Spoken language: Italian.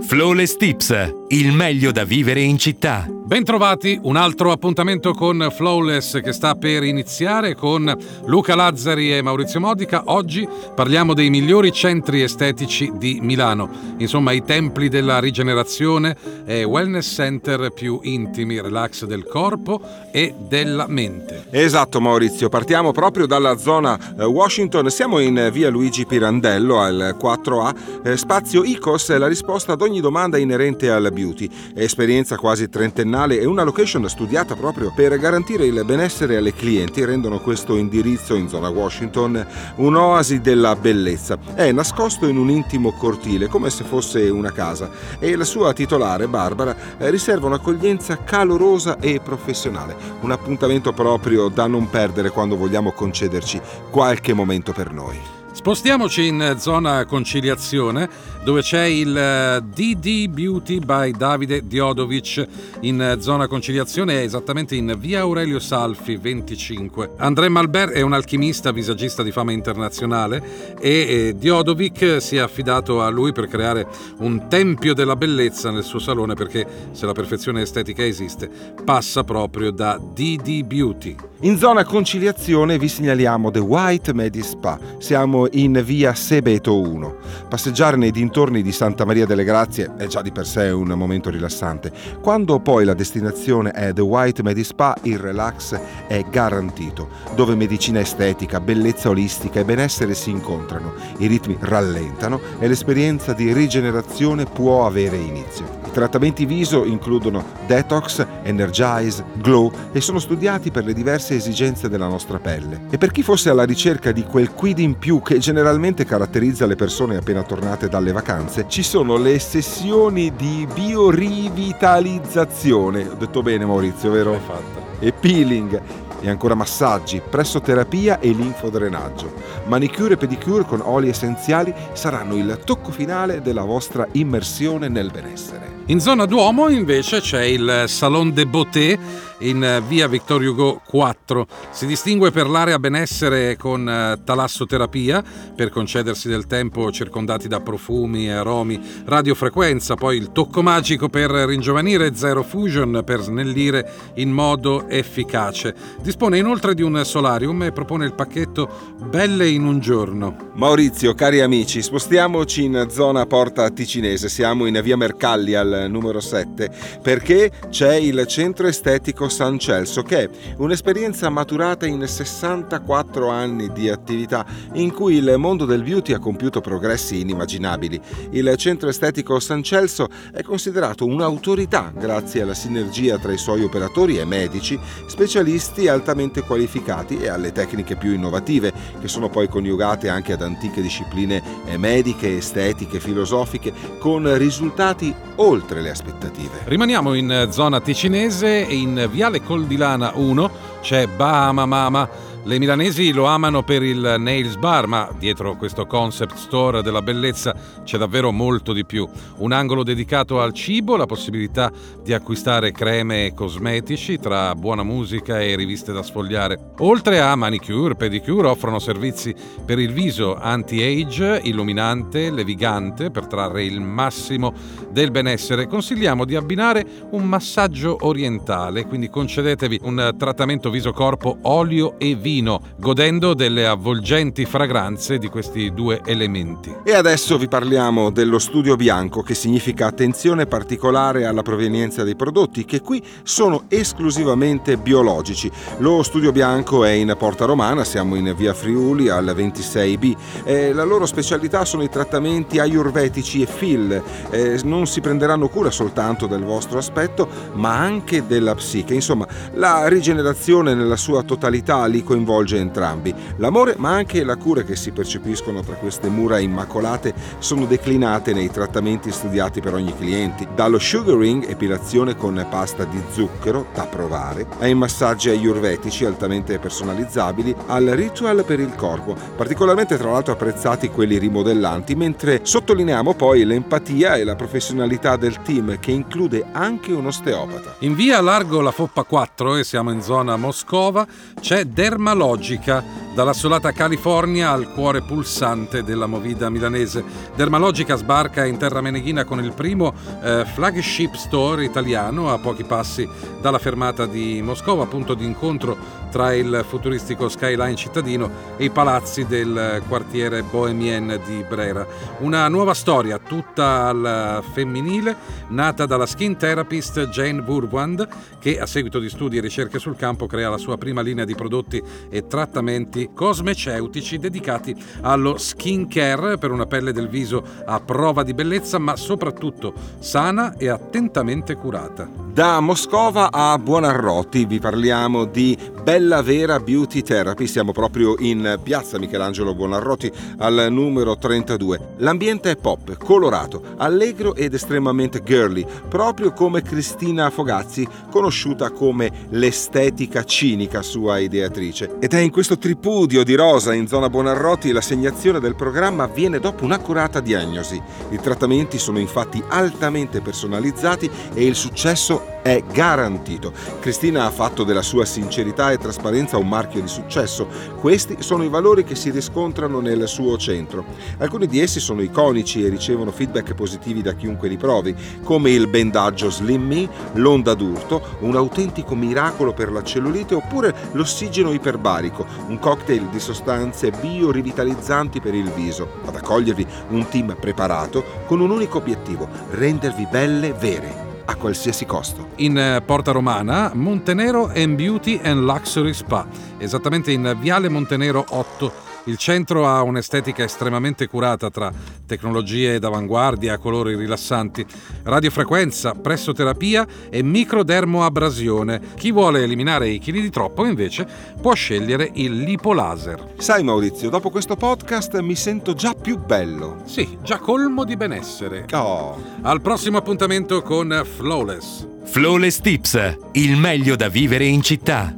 Flawless Tips, il meglio da vivere in città. Bentrovati, un altro appuntamento con Flawless che sta per iniziare con Luca Lazzari e Maurizio Modica. Oggi parliamo dei migliori centri estetici di Milano, insomma i templi della rigenerazione e wellness center più intimi, relax del corpo e della mente. Esatto Maurizio, partiamo proprio dalla zona eh, Washington, siamo in via Luigi Pirandello al 4A, eh, spazio ICOS è la risposta ad ogni domanda inerente al beauty, esperienza quasi trentennale e una location studiata proprio per garantire il benessere alle clienti rendono questo indirizzo in zona Washington un'oasi della bellezza. È nascosto in un intimo cortile come se fosse una casa e la sua titolare Barbara riserva un'accoglienza calorosa e professionale, un appuntamento proprio da non perdere quando vogliamo concederci qualche momento per noi. Spostiamoci in zona conciliazione dove c'è il DD eh, Beauty by Davide Diodovic in zona conciliazione esattamente in via Aurelio Salfi 25. André Malbert è un alchimista visagista di fama internazionale e eh, Diodovic si è affidato a lui per creare un tempio della bellezza nel suo salone perché se la perfezione estetica esiste passa proprio da DD Beauty. In zona conciliazione vi segnaliamo The White Medi Spa. Siamo in via Sebeto 1. Passeggiare nei dintorni di Santa Maria delle Grazie è già di per sé un momento rilassante. Quando poi la destinazione è The White Medi Spa, il relax è garantito, dove medicina estetica, bellezza olistica e benessere si incontrano, i ritmi rallentano e l'esperienza di rigenerazione può avere inizio. I trattamenti viso includono detox, energize, glow e sono studiati per le diverse esigenze della nostra pelle. E per chi fosse alla ricerca di quel quid in più che generalmente caratterizza le persone appena tornate dalle vacanze, ci sono le sessioni di biorivitalizzazione. Ho detto bene Maurizio, vero? L'hai fatta. E peeling e ancora massaggi, pressoterapia e linfodrenaggio. Manicure e pedicure con oli essenziali saranno il tocco finale della vostra immersione nel benessere. In zona Duomo invece c'è il Salon de Beauté in via Vittorio Hugo 4. Si distingue per l'area benessere con eh, talassoterapia per concedersi del tempo circondati da profumi aromi, radiofrequenza, poi il tocco magico per ringiovanire Zero Fusion per snellire in modo efficace. Dispone inoltre di un solarium e propone il pacchetto Belle in un giorno. Maurizio, cari amici, spostiamoci in zona Porta Ticinese. Siamo in via Mercalli al numero 7 perché c'è il centro estetico San Celso che è un'esperienza maturata in 64 anni di attività in cui il mondo del beauty ha compiuto progressi inimmaginabili. Il centro estetico San Celso è considerato un'autorità grazie alla sinergia tra i suoi operatori e medici, specialisti altamente qualificati e alle tecniche più innovative che sono poi coniugate anche ad antiche discipline mediche, estetiche, filosofiche con risultati oltre oltre le aspettative. Rimaniamo in zona ticinese e in Viale Coldilana 1 c'è Bahama Mama le milanesi lo amano per il Nails Bar, ma dietro questo concept store della bellezza c'è davvero molto di più. Un angolo dedicato al cibo, la possibilità di acquistare creme e cosmetici tra buona musica e riviste da sfogliare. Oltre a manicure, pedicure, offrono servizi per il viso anti-age, illuminante, levigante per trarre il massimo del benessere. Consigliamo di abbinare un massaggio orientale, quindi concedetevi un trattamento viso-corpo olio e vino vino, godendo delle avvolgenti fragranze di questi due elementi. E adesso vi parliamo dello studio bianco, che significa attenzione particolare alla provenienza dei prodotti, che qui sono esclusivamente biologici. Lo studio bianco è in Porta Romana, siamo in via Friuli al 26B. Eh, la loro specialità sono i trattamenti ayurvedici e fil. Eh, non si prenderanno cura soltanto del vostro aspetto, ma anche della psiche. Insomma, la rigenerazione nella sua totalità li coinvolge coinvolge entrambi. L'amore ma anche la cura che si percepiscono tra queste mura immacolate sono declinate nei trattamenti studiati per ogni cliente, dallo sugaring, epilazione con pasta di zucchero da provare, ai massaggi ayurvedici altamente personalizzabili, al ritual per il corpo, particolarmente tra l'altro apprezzati quelli rimodellanti, mentre sottolineiamo poi l'empatia e la professionalità del team che include anche un osteopata. In via Largo La Foppa 4 e siamo in zona Moscova c'è Derma logica Dall'assolata California al cuore pulsante della movida milanese, Dermalogica sbarca in terra meneghina con il primo eh, flagship store italiano a pochi passi dalla fermata di Moscova, punto di incontro tra il futuristico skyline cittadino e i palazzi del quartiere Bohemien di Brera. Una nuova storia tutta al femminile, nata dalla skin therapist Jane Burwand, che a seguito di studi e ricerche sul campo crea la sua prima linea di prodotti e trattamenti cosmeceutici dedicati allo skin care per una pelle del viso a prova di bellezza, ma soprattutto sana e attentamente curata. Da Moscova a Buonarroti vi parliamo di Bella Vera Beauty Therapy, siamo proprio in piazza Michelangelo Buonarroti al numero 32. L'ambiente è pop, colorato, allegro ed estremamente girly, proprio come Cristina Fogazzi, conosciuta come l'estetica cinica sua ideatrice. Ed è in questo tripudio di rosa in zona Buonarroti l'assegnazione del programma avviene dopo un'accurata diagnosi. I trattamenti sono infatti altamente personalizzati e il successo è garantito. Cristina ha fatto della sua sincerità e trasparenza un marchio di successo. Questi sono i valori che si riscontrano nel suo centro. Alcuni di essi sono iconici e ricevono feedback positivi da chiunque li provi, come il bendaggio Slim Me, l'onda d'urto, un autentico miracolo per la cellulite oppure l'ossigeno iperbarico, un cocktail di sostanze biorivitalizzanti per il viso. Ad accogliervi un team preparato con un unico obiettivo, rendervi belle vere a qualsiasi costo. In eh, Porta Romana, Montenero and Beauty and Luxury Spa, esattamente in Viale Montenero 8 il centro ha un'estetica estremamente curata tra tecnologie d'avanguardia, colori rilassanti, radiofrequenza, pressoterapia e microdermoabrasione. Chi vuole eliminare i chili di troppo invece può scegliere il lipolaser. Sai Maurizio, dopo questo podcast mi sento già più bello. Sì, già colmo di benessere. Oh. Al prossimo appuntamento con Flawless. Flawless Tips, il meglio da vivere in città.